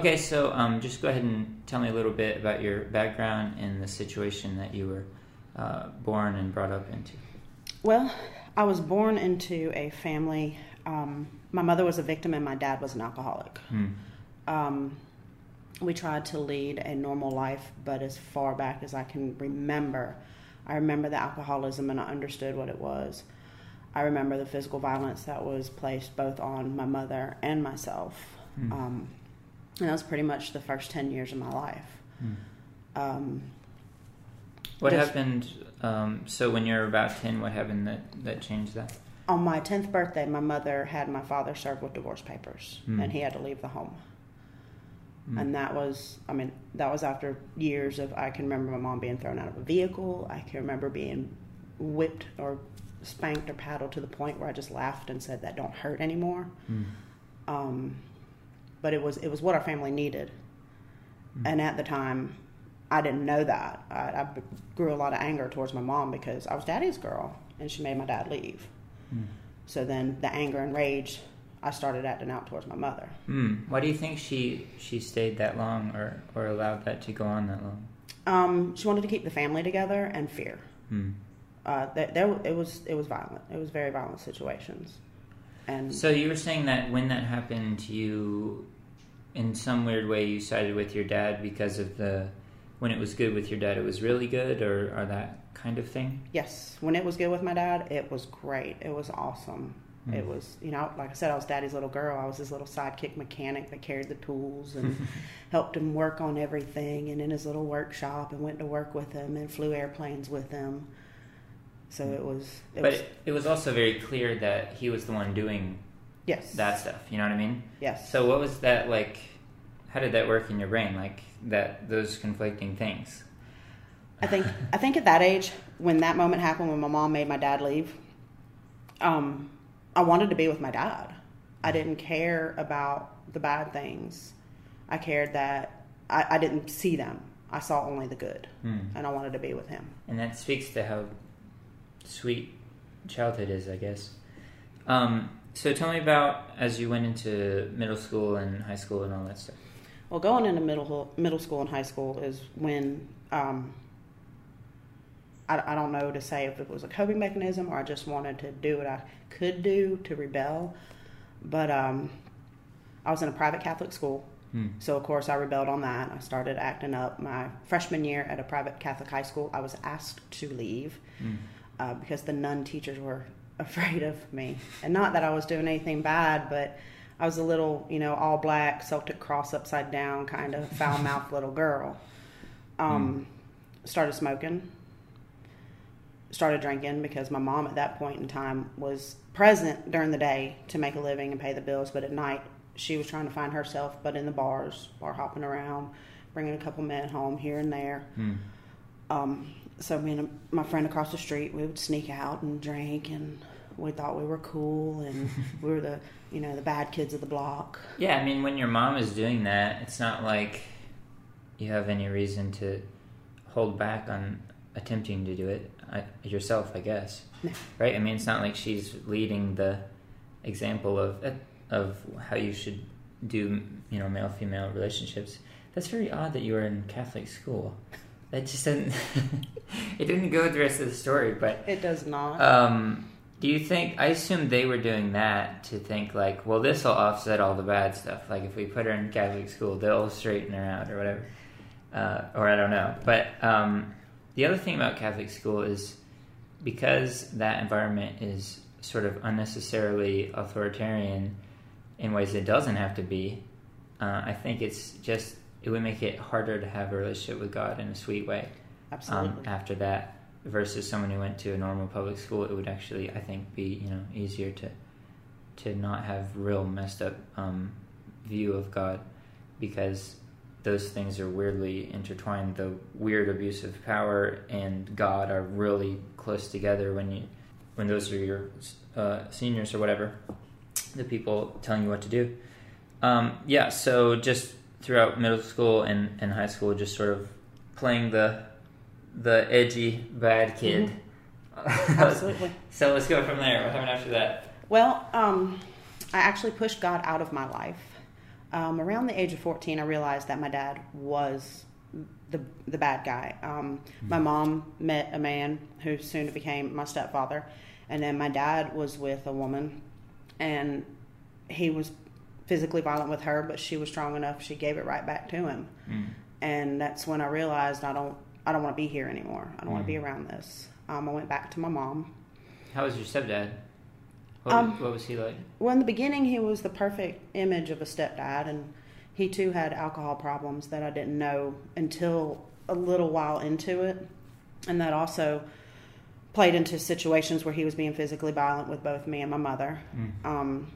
Okay, so um, just go ahead and tell me a little bit about your background and the situation that you were uh, born and brought up into. Well, I was born into a family. Um, my mother was a victim and my dad was an alcoholic. Hmm. Um, we tried to lead a normal life, but as far back as I can remember, I remember the alcoholism and I understood what it was. I remember the physical violence that was placed both on my mother and myself. Hmm. Um, and that was pretty much the first 10 years of my life. Hmm. Um, What Just- happened? Um, so when you were about ten, what happened that that changed that? on my 10th birthday, my mother had my father served with divorce papers, Hmm. and he had to leave the home. Hmm. And that was, I mean, that was after years of, I can remember my mom being thrown out of a vehicle. I can remember being whipped or spanked or paddled to the point where I just laughed and said, that don't hurt anymore. Um, but it was, it was what our family needed. Hmm. And at the time, I didn't know that. I, I grew a lot of anger towards my mom because I was daddy's girl and she made my dad leave. Hmm. So then the anger and rage, I started acting out towards my mother. Hmm. Why do you think she she stayed that long, or or allowed that to go on that long? Um, she wanted to keep the family together and fear. Hmm. uh, there, there it was it was violent. It was very violent situations, and So you were saying that when that happened to you, in some weird way, you sided with your dad because of the when it was good with your dad, it was really good, or or that kind of thing. yes, when it was good with my dad, it was great. It was awesome. Hmm. It was you know like I said, I was daddy's little girl. I was his little sidekick mechanic that carried the tools and helped him work on everything, and in his little workshop, and went to work with him and flew airplanes with him. So it was it but was it, was also very clear that he was the one doing yes that stuff. You know what I mean? yes So what was that like? How did that work in your brain? Like that those conflicting things. I think I think at that age, when that moment happened, when my mom made my dad leave, um, I wanted to be with my dad. I didn't care about the bad things. I cared that I, I didn't see them. I saw only the good, Hmm. and I wanted to be with him. And that speaks to how sweet childhood is, I guess. Um, so tell me about as you went into middle school and high school and all that stuff. Well, going into middle middle school and high school is when um, I, I don't know to say if it was a coping mechanism or I just wanted to do what I could do to rebel. But um, I was in a private Catholic school, Hmm. so of course I rebelled on that. I started acting up. My freshman year at a private Catholic high school, I was asked to leave Hmm. Uh, because the nun teachers were afraid of me. And not that I was doing anything bad, but I was a little, you know, all black, Celtic cross upside down, kind of foul mouthed little girl. Um, Started smoking, started drinking because my mom at that point in time was present during the day to make a living and pay the bills, but at night she was trying to find herself, but in the bars, bar hopping around, bringing a couple men home here and there. Hmm. Um, so me and my friend across the street, we would sneak out and drink, and we thought we were cool, and we were the you know the bad kids of the block. Yeah, I mean, when your mom is doing that, it's not like you have any reason to hold back on attempting to do it I, yourself, I guess. No. Right? I mean, it's not like she's leading the example of uh, of how you should do, you know, male female relationships. That's very odd that you were in Catholic school. That just doesn't. it didn't go with the rest of the story, but It does not. um, do you think? I assume they were doing that to think like, well, this will offset all the bad stuff. Like if we put her in Catholic school, they'll straighten her out or whatever. Uh, or I don't know. But um, the other thing about Catholic school is because that environment is sort of unnecessarily authoritarian in ways it doesn't have to be. Uh, I think it's just it would make it harder to have a relationship with God in a sweet way Absolutely. um, after that versus someone who went to a normal public school it would actually i think be you know easier to to not have real messed up um, view of god because those things are weirdly intertwined the weird abuse of power and god are really close together when you when those are your uh, seniors or whatever the people telling you what to do um, yeah so just throughout middle school and, and high school just sort of playing the the edgy bad kid. Absolutely. so let's go from there. What happened after that? Well, um, I actually pushed God out of my life. Um, around the age of 14, I realized that my dad was the the bad guy. Um, My mom met a man who soon became my stepfather, and then my dad was with a woman, and he was physically violent with her, but she was strong enough; she gave it right back to him. Mm. And that's when I realized I don't I don't want to be here anymore. I don't want to be Mm. around this. Um, I went back to my mom. How was your stepdad? What, Um, what was he like? Well, in the beginning, he was the perfect image of a stepdad, and he too had alcohol problems that I didn't know until a little while into it. And that also played into situations where he was being physically violent with both me and my mother, Mm. um,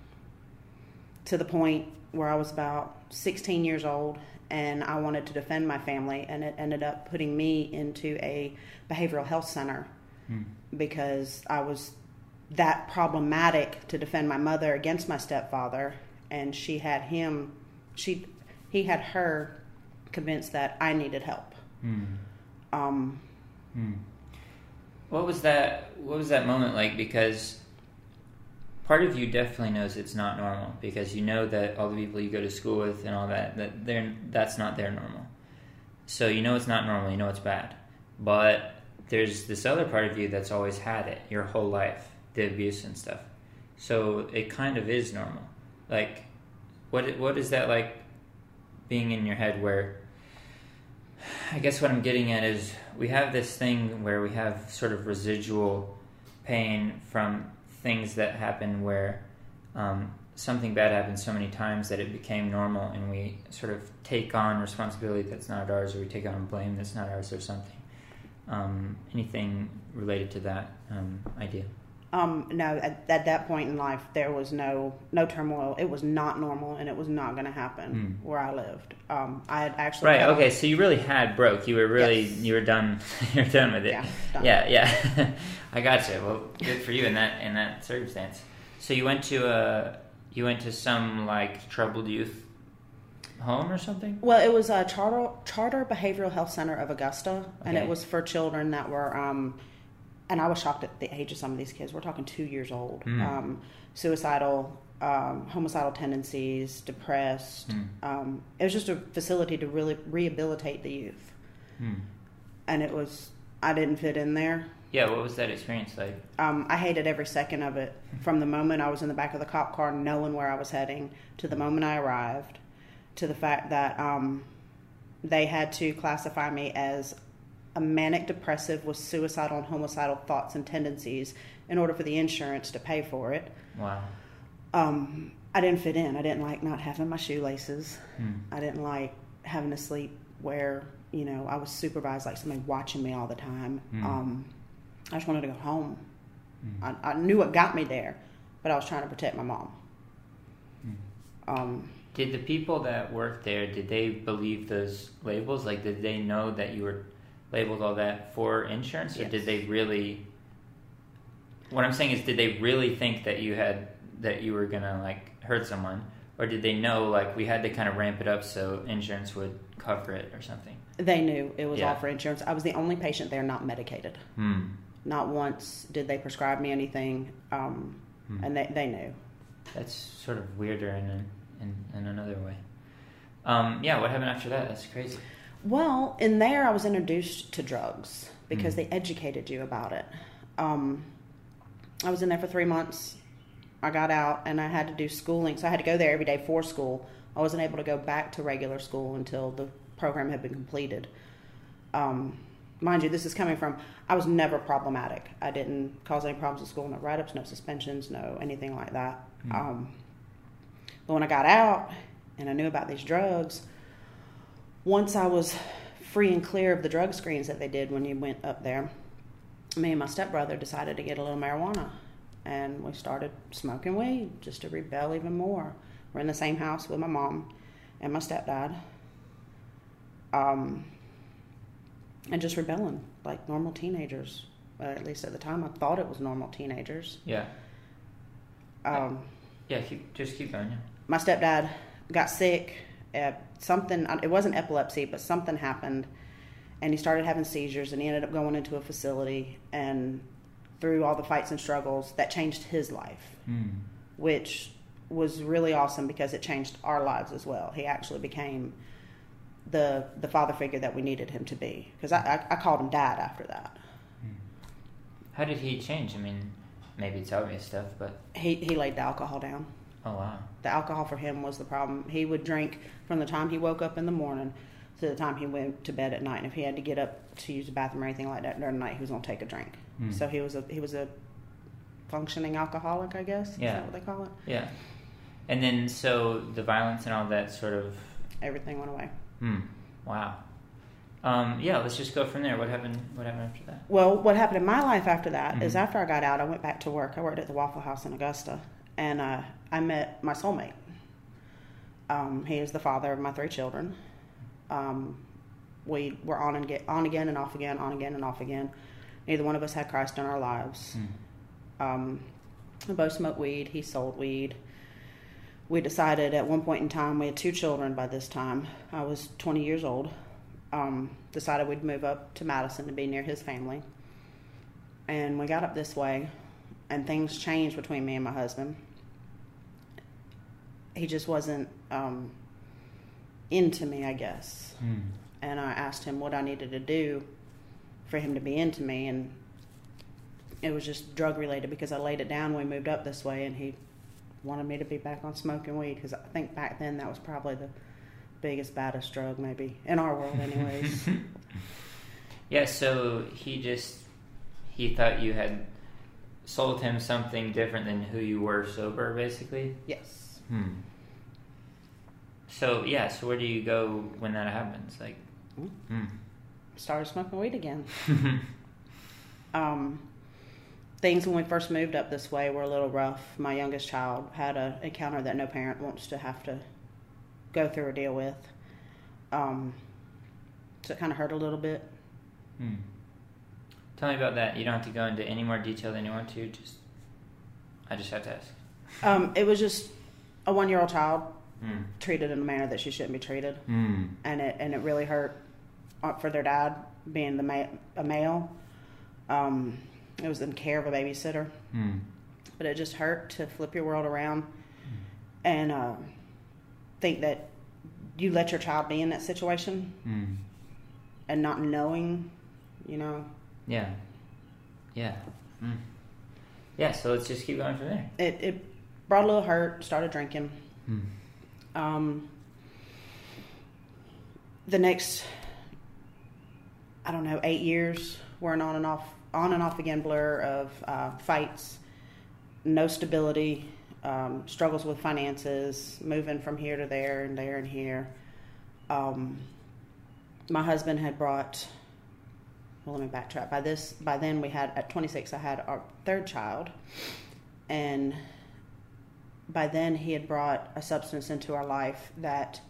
to the point where I was about 16 years old and I wanted to defend my family, and it ended up putting me into a behavioral health center Mm. because I was that problematic to defend my mother against my stepfather, and she had him, she, he had her convinced that I needed help. Mm. Um, Hmm. What was that? What was that moment like? Because part of you definitely knows it's not normal because you know that all the people you go to school with and all that that they're that's not their normal. So you know it's not normal. You know it's bad, but there's this other part of you that's always had it your whole life, the abuse and stuff. So it kind of is normal. Like, what what is that like? Being in your head where I guess what I'm getting at is we have this thing where we have sort of residual pain from things that happen where um, something bad happened so many times that it became normal and we sort of take on responsibility that's not ours or we take on blame that's not ours or something. Um, anything related to that um, idea? Um, no, at, at that point in life, there was no no turmoil. It was not normal, and it was not going to happen where I lived. Um, I had actually Right. Okay. So you really had broke. You were really Yes. you were done. You're done with it. Yeah, done. Yeah. Yeah. I gotcha. Well, good for you in that in that circumstance. So you went to a you went to some like troubled youth home or something. Well, it was a charter charter behavioral health center of Augusta, and it was for children that were. Um, and I was shocked at the age of some of these kids. We're talking two years old, Mm. um, suicidal, um, homicidal tendencies, depressed. Mm. Um, it was just a facility to really rehabilitate the youth, Hmm. and it was. I didn't fit in there. Yeah. What was that experience like? Um, I hated every second of it. From the moment I was in the back of the cop car, knowing where I was heading, to the moment I arrived, to the fact that um, they had to classify me as a manic depressive with suicidal and homicidal thoughts and tendencies in order for the insurance to pay for it. Wow. Um, I didn't fit in. I didn't like not having my shoelaces. Hmm. I didn't like having to sleep where you know I was supervised, like somebody watching me all the time. Mm. Um, I just wanted to go home. Mm. I, I knew what got me there, but I was trying to protect my mom. Mm. Um, Did the people that worked there did they believe those labels? Like, did they know that you were labeled all that for insurance, or Yes. did they really? What I'm saying is, did they really think that you had that you were gonna like hurt someone, or did they know like we had to kind of ramp it up so insurance would cover it or something? they knew it was Yeah. all for insurance. I was the only patient there not medicated. Hmm. Not once did they prescribe me anything, um, Hmm. and they, they knew. That's sort of weirder in in, in another way. Um, yeah, what happened after that? That's crazy. Well, in there, I was introduced to drugs because Mm. they educated you about it. Um, I was in there for three months. I got out and I had to do schooling, so I had to go there every day for school. I wasn't able to go back to regular school until the program had been completed. Um, mind you, this is coming from I was never problematic. I didn't cause any problems at school. No write-ups, no suspensions, no anything like that. Mm. Um, but when I got out and I knew about these drugs, once I was free and clear of the drug screens that they did when you went up there, me and my stepbrother decided to get a little marijuana. And we started smoking weed just to rebel even more. We're in the same house with my mom and my stepdad. Um, and just rebelling like normal teenagers. Uh, at least at the time, I thought it was normal teenagers. Yeah. Um, Yeah. Keep just keep going. Yeah. my stepdad got sick. Uh, something, it wasn't epilepsy, but something happened. And he started having seizures and he ended up going into a facility. And through all the fights and struggles, that changed his life, Hmm. which was really awesome because it changed our lives as well. He actually became the the father figure that we needed him to be because I, I, I called him dad after that. How did he change? I mean, maybe it's obvious stuff, but He he laid the alcohol down. Oh wow. The alcohol for him was the problem. He would drink from the time he woke up in the morning to the time he went to bed at night. And if he had to get up to use the bathroom or anything like that during the night, he was gonna take a drink. Hmm. So he was a he was a functioning alcoholic, I guess. Is Yeah. that what they call it? Yeah. And then so the violence and all that sort of Everything went away. hmm. Wow. Um, yeah, let's just go from there. What happened what happened after that? Well, what happened in my life after that is Mhm. after I got out, I went back to work. I worked at the Waffle House in Augusta, and uh, I met my soulmate. Um, he is the father of my three children. Um, we were on and get on again and off again, on again and off again. Neither one of us had Christ in our lives. Hmm. Um, we both smoked weed. He sold weed. We decided at one point in time, we had two children by this time. I was 20 years old. Um, decided we'd move up to Madison to be near his family. And we got up this way, and things changed between me and my husband. He just wasn't um, into me, I guess Hmm. and I asked him what I needed to do for him to be into me, and it was just drug related because I laid it down when we moved up this way, and he wanted me to be back on smoking weed because I think back then that was probably the biggest, baddest drug maybe in our world, anyways. Yeah, so he just he thought you had sold him something different than who you were sober, basically. yes. Hmm. So yeah, so where do you go when that happens? Like, hmm. Started smoking weed again. Um, things when we first moved up this way were a little rough. My youngest child had an encounter that no parent wants to have to go through or deal with. Um, so it kind of hurt a little bit. Hmm. Tell me about that. You don't have to go into any more detail than you want to. Just, I just have to ask. Um, it was just a one year old child Hmm. treated in a manner that she shouldn't be treated, Hmm. and it and it really hurt uh, for their dad being the ma- a male. Um, it was in care of a babysitter. Hmm. but it just hurt to flip your world around and uh, think that you let your child be in that situation Hmm. and not knowing, you know, Yeah. Yeah. Hmm. Yeah. So let's just keep going from there. it, it brought a little hurt. Started drinking. Hmm. Um, the next, I don't know, eight years were an on and off, on and off again blur of uh, fights, no stability, um, struggles with finances, moving from here to there and there and here. Um, my husband had brought. Well, let me backtrack. By this, by then we had at 26, I had our third child, and by then he had brought a substance into our life that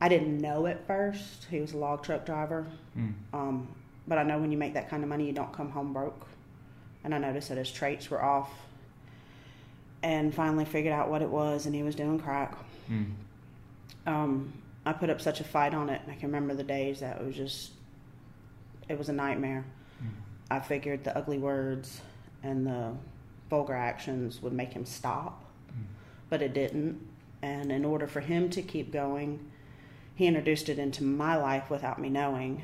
I didn't know at first. He was a log truck driver. Hmm. Um, but I know when you make that kind of money, you don't come home broke. And I noticed that his traits were off. And finally figured out what it was, and he was doing crack. Hmm. Um, I put up such a fight on it. I can remember the days that it was just, it was a nightmare. Hmm. I figured the ugly words and the vulgar actions would make him stop, Hmm. but it didn't. And in order for him to keep going, he introduced it into my life without me knowing,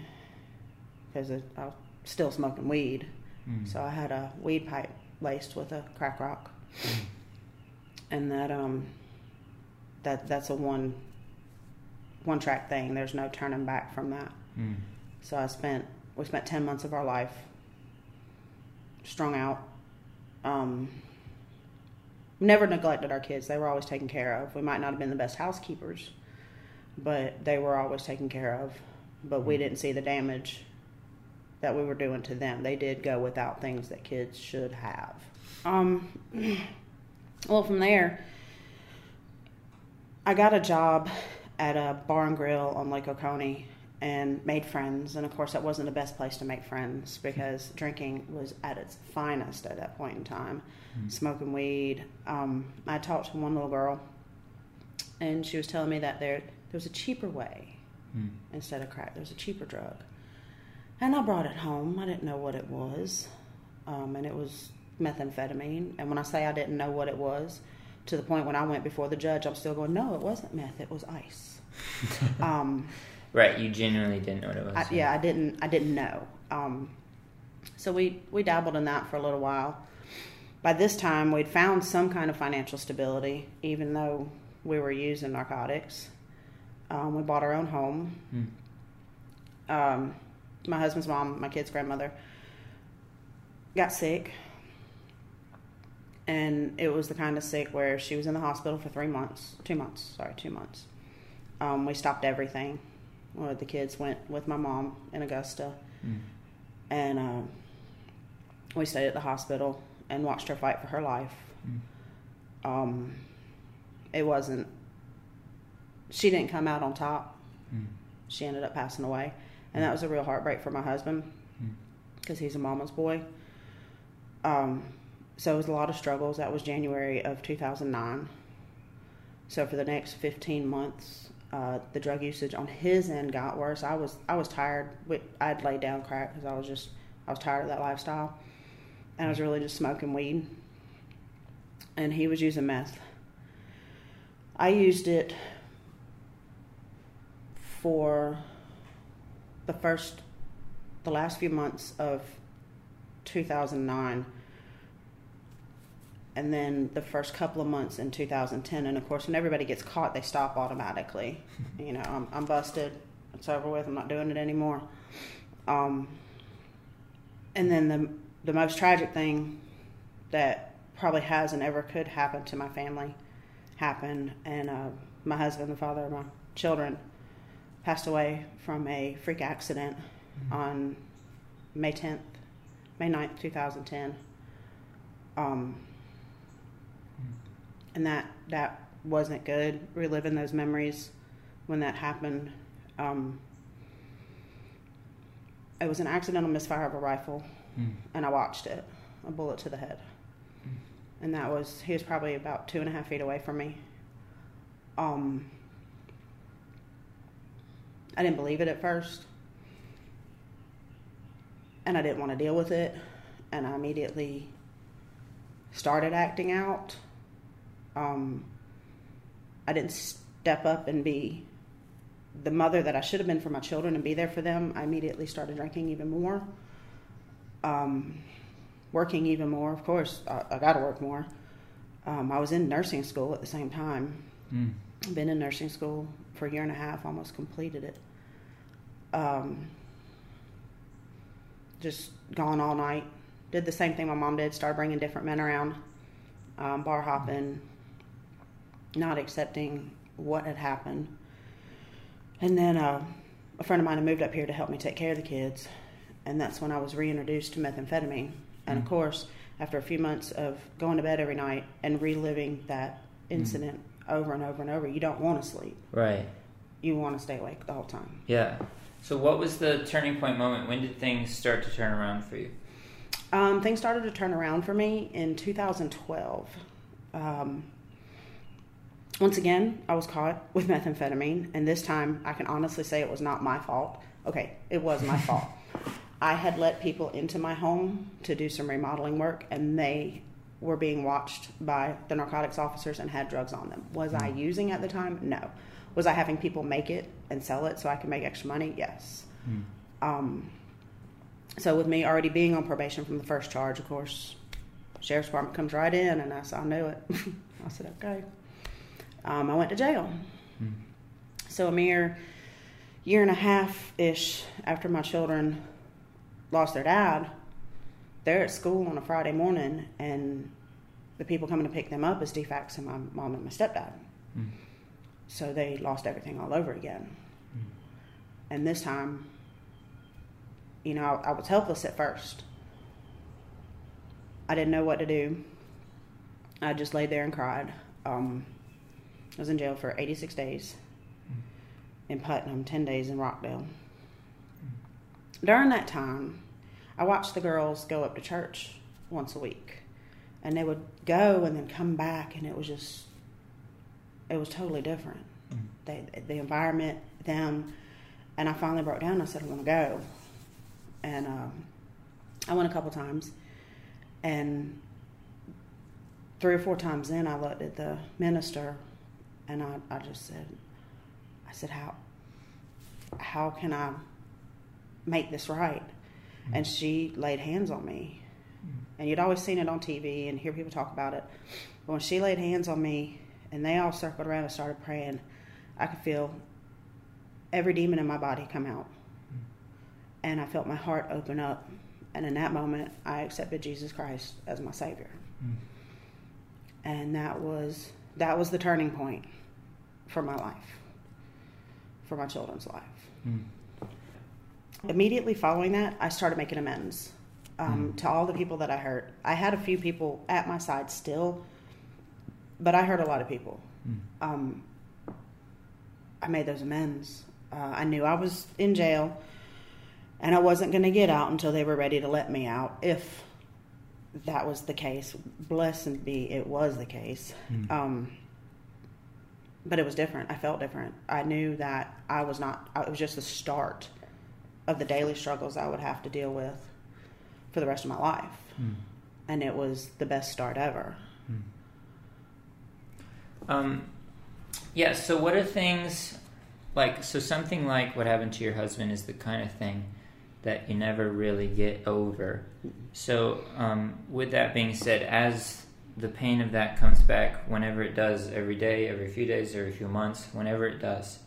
because I was still smoking weed. Hmm. So I had a weed pipe laced with a crack rock, Hmm. and that um, that that's a one one track thing. There's no turning back from that. Hmm. So I spent we spent ten months of our life strung out. Um, never neglected our kids. They were always taken care of. We might not have been the best housekeepers, but they were always taken care of. But we didn't see the damage that we were doing to them. They did go without things that kids should have. Um, well, from there, I got a job at a bar and grill on Lake Oconee and made friends. And of course, that wasn't the best place to make friends because drinking was at its finest at that point in time. Hmm. Smoking weed. Um, I talked to one little girl, and she was telling me that there there was a cheaper way Hmm. instead of crack. There was a cheaper drug, and I brought it home. I didn't know what it was, um, and it was methamphetamine. And when I say I didn't know what it was, to the point when I went before the judge, I'm still going, no, it wasn't meth, it was ice. um, right, you genuinely didn't know what it was. I, yeah, I didn't. I didn't know. Um, so we we dabbled in that for a little while. By this time, we'd found some kind of financial stability, even though we were using narcotics. Um, we bought our own home. Hmm. Um, my husband's mom, my kid's grandmother, got sick. And it was the kind of sick where she was in the hospital for three months, two months, sorry, two months. Um, we stopped everything. Well, the kids went with my mom in Augusta, Mm. and um, we stayed at the hospital and watched her fight for her life. Mm. Um, it wasn't. She didn't come out on top. Mm. She ended up passing away, and that was a real heartbreak for my husband Mm. because he's a mama's boy. Um, so it was a lot of struggles. That was January of 2009. So for the next 15 months, uh, the drug usage on his end got worse. I was I was tired. I'd laid down crack because I was just I was tired of that lifestyle, and I was really just smoking weed. And he was using meth. I used it for the first, the last few months of 2009 and then the first couple of months in 2010 and of course when everybody gets caught they stop automatically. You know i'm, I'm busted. It's over with. I'm not doing it anymore. Um, and then the, the most tragic thing that probably has and ever could happen to my family happened and uh, my husband the father of my children passed away from a freak accident on may 10th may 9th 2010 um, and that that wasn't good. Reliving those memories when that happened. Um, it was an accidental misfire of a rifle, Mm. and I watched it, a bullet to the head, and that was he was probably about two and a half feet away from me. Um, I didn't believe it at first, and I didn't want to deal with it, and I immediately started acting out um, I didn't step up and be the mother that I should have been for my children and be there for them. I immediately started drinking even more, um, working even more. Of course, I, I got to work more. Um, I was in nursing school at the same time. Mm. Been in nursing school for a year and a half, almost completed it. Um, just gone all night. Did the same thing my mom did. Started bringing different men around, um, bar hopping, not accepting what had happened. And then uh, a friend of mine had moved up here to help me take care of the kids, and that's when I was reintroduced to methamphetamine. And of Mm. course, after a few months of going to bed every night and reliving that incident over and over and over, you don't want to sleep. Right. You want to stay awake the whole time. Yeah. So, what was the turning point moment? When did things start to turn around for you? Um, things started to turn around for me in 2012. Um, once again, I was caught with methamphetamine, and this time I can honestly say it was not my fault. Okay, it was my fault. I had let people into my home to do some remodeling work, and they were being watched by the narcotics officers and had drugs on them. Was I using at the time? No. Was I having people make it and sell it so I could make extra money? Yes. Mm. Um, so with me already being on probation from the first charge, of course, sheriff's department comes right in, and I said, I knew it. I said, okay. Um, I went to jail. Mm. So a mere year and a half ish after my children lost their dad, they're at school on a Friday morning, and the people coming to pick them up is DFCS and my mom and my stepdad. Mm. So they lost everything all over again. Mm. And this time, you know, I, I was helpless at first. I didn't know what to do. I just laid there and cried. Um, I was in jail for 86 days in Putnam, 10 days in Rockdale. During that time, I watched the girls go up to church once a week. And they would go and then come back, and it was just, it was totally different. They, the environment, them. And I finally broke down. I said, I'm going to go. And um, I went a couple times. And three or four times in, I looked at the minister, and I, I just said, I said, how, how can I make this right? Mm-hmm. And she laid hands on me, mm-hmm. and you'd always seen it on TV and hear people talk about it. But when she laid hands on me, and they all circled around and started praying, I could feel every demon in my body come out, mm-hmm. and I felt my heart open up. And in that moment, I accepted Jesus Christ as my Savior. Mm and that was that was the turning point for my life, for my children's life. Mm. Immediately following that, I started making amends um, mm. to all the people that I hurt. I had a few people at my side still, but I hurt a lot of people. Mm. Um, I made those amends. Uh, I knew I was in jail, and I wasn't going to get out until they were ready to let me out. If that was the case. Blessed be it was the case. Mm. Um, but it was different. I felt different. I knew that I was not, it was just the start of the daily struggles I would have to deal with for the rest of my life. Mm. And it was the best start ever. Mm. Um, yeah, so what are things like, so something like what happened to your husband is the kind of thing that you never really get over. So, um, with that being said, as the pain of that comes back, whenever it does, every day, every few days, every few months, whenever it does,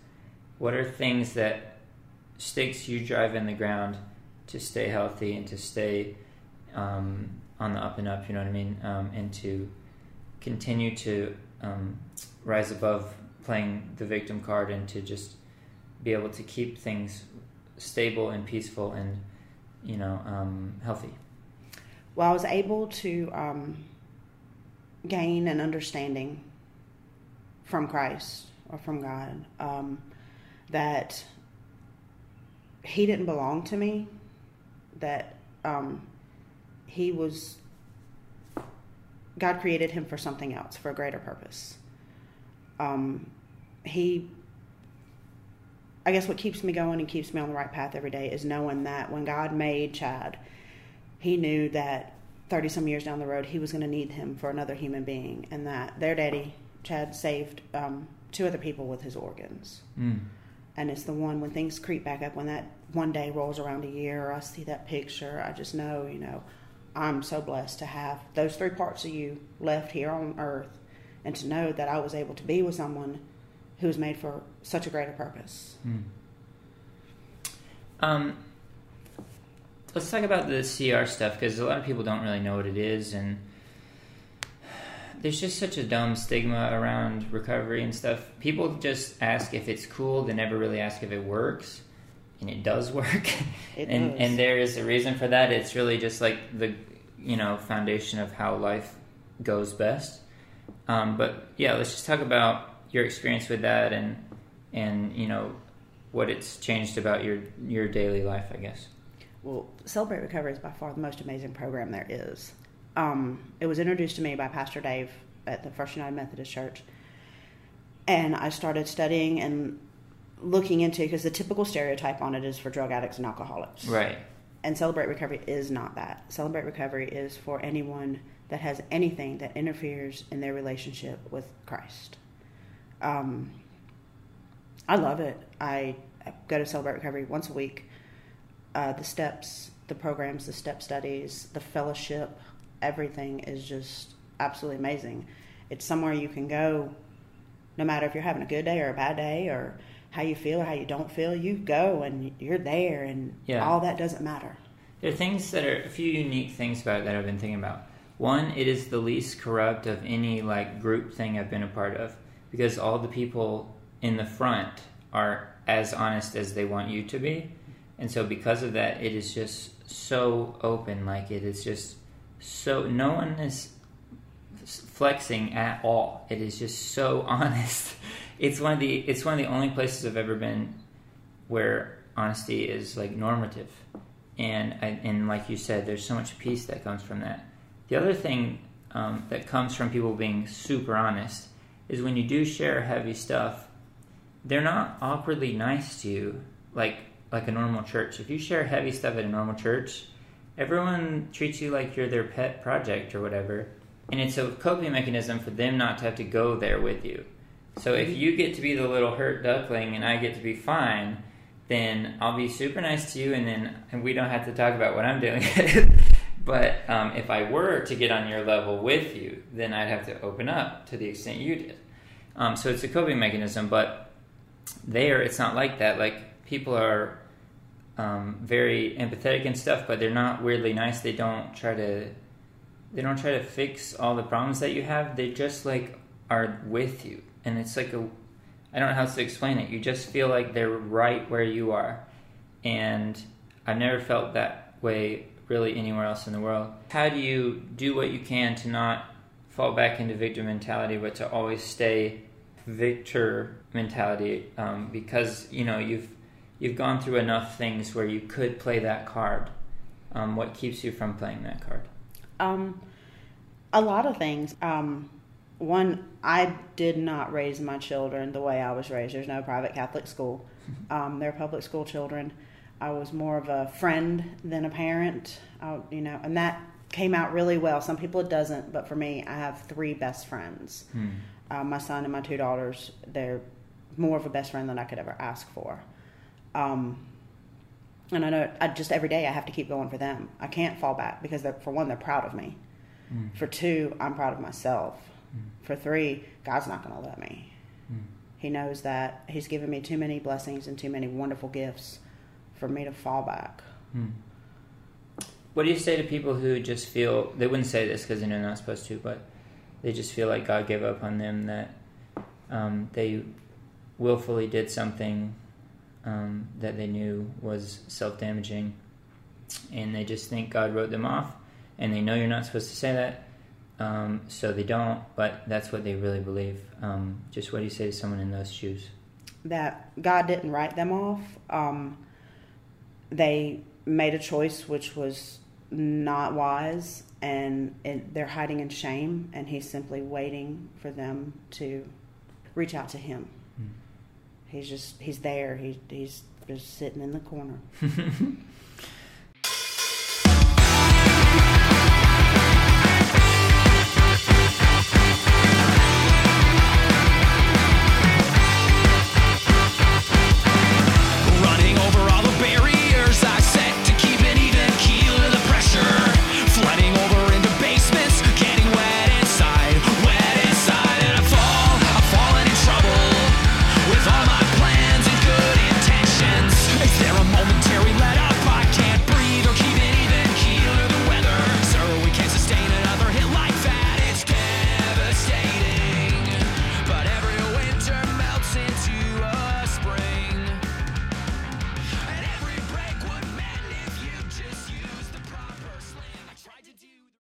what are things that stakes you drive in the ground to stay healthy and to stay um, on the up and up? You know what I mean? Um, and to continue to um, rise above playing the victim card and to just be able to keep things stable and peaceful and you know um, healthy? Well, I was able to um, gain an understanding from Christ or from God um, that He didn't belong to me, that um, He was. God created him for something else, for a greater purpose. Um, he I guess what keeps me going and keeps me on the right path every day is knowing that when God made Chad, He knew that 30 some years down the road, He was going to need him for another human being, and that their daddy, Chad, saved um, two other people with his organs. Mm. And it's the one when things creep back up, when that one day rolls around a year, or I see that picture, I just know, you know, I'm so blessed to have those three parts of you left here on earth and to know that I was able to be with someone who was made for such a greater purpose. Mm. Um, let's talk about the CR stuff because a lot of people don't really know what it is, and there's just such a dumb stigma around recovery and stuff. People just ask if it's cool; they never really ask if it works, and it does work. It and does. and there is a reason for that. It's really just like the you know foundation of how life goes best. Um, but yeah, let's just talk about your experience with that and and you know what it's changed about your your daily life, I guess. Well, Celebrate Recovery is by far the most amazing program there is. Um, it was introduced to me by Pastor Dave at the First United Methodist Church, and I started studying and looking into because the typical stereotype on it is for drug addicts and alcoholics, right? And Celebrate Recovery is not that. Celebrate Recovery is for anyone that has anything that interferes in their relationship with Christ. Um, I love it. I, go to Celebrate Recovery once a week. Uh, the steps, the programs, the step studies, the fellowship, everything is just absolutely amazing. It's somewhere you can go no matter if you're having a good day or a bad day or how you feel or how you don't feel. You go and you're there, and yeah. all that doesn't matter. There are things that are a few unique things about it that I've been thinking about. One, it is the least corrupt of any like group thing I've been a part of because all the people in the front are as honest as they want you to be. And so because of that, it is just so open. Like it is just so, no one is flexing at all. It is just so honest. It's one of the, it's one of the only places I've ever been where honesty is like normative. And, I, and like you said, there's so much peace that comes from that. The other thing um, that comes from people being super honest is when you do share heavy stuff, they're not awkwardly nice to you like like a normal church. If you share heavy stuff at a normal church, everyone treats you like you're their pet project or whatever. and it's a coping mechanism for them not to have to go there with you. So if you get to be the little hurt duckling and I get to be fine, then I'll be super nice to you, and then we don't have to talk about what I'm doing. but um, if I were to get on your level with you, then I'd have to open up to the extent you did. Um, so it's a coping mechanism, but there it's not like that. Like people are um, very empathetic and stuff, but they're not weirdly nice. They don't try to they don't try to fix all the problems that you have. They just like are with you, and it's like a I don't know how to explain it. You just feel like they're right where you are, and I've never felt that way really anywhere else in the world. How do you do what you can to not fall back into victim mentality, but to always stay victor mentality? Um, because you know you've you've gone through enough things where you could play that card. Um, what keeps you from playing that card? Um, a lot of things. Um, one, I did not raise my children the way I was raised. There's no private Catholic school. Um, they're public school children. I was more of a friend than a parent, I, you know, and that came out really well. Some people it doesn't, but for me, I have three best friends. Hmm. Uh, my son and my two daughters, they're more of a best friend than I could ever ask for. Um, and I know I just every day I have to keep going for them. I can't fall back because they're, for one, they're proud of me. Mm. For two, I'm proud of myself. Mm. For three, God's not going to let me. Mm. He knows that He's given me too many blessings and too many wonderful gifts for me to fall back. Hmm. What do you say to people who just feel they wouldn't say this because they're not supposed to, but they just feel like God gave up on them that um, they willfully did something um, that they knew was self damaging, and they just think God wrote them off, and they know you're not supposed to say that, um, so they don't, but that's what they really believe. Um, just what do you say to someone in those shoes? That God didn't write them off. Um, they made a choice which was not wise, and it, they're hiding in shame, and He's simply waiting for them to reach out to Him. Hmm. He's just He's there. He, he's just sitting in the corner.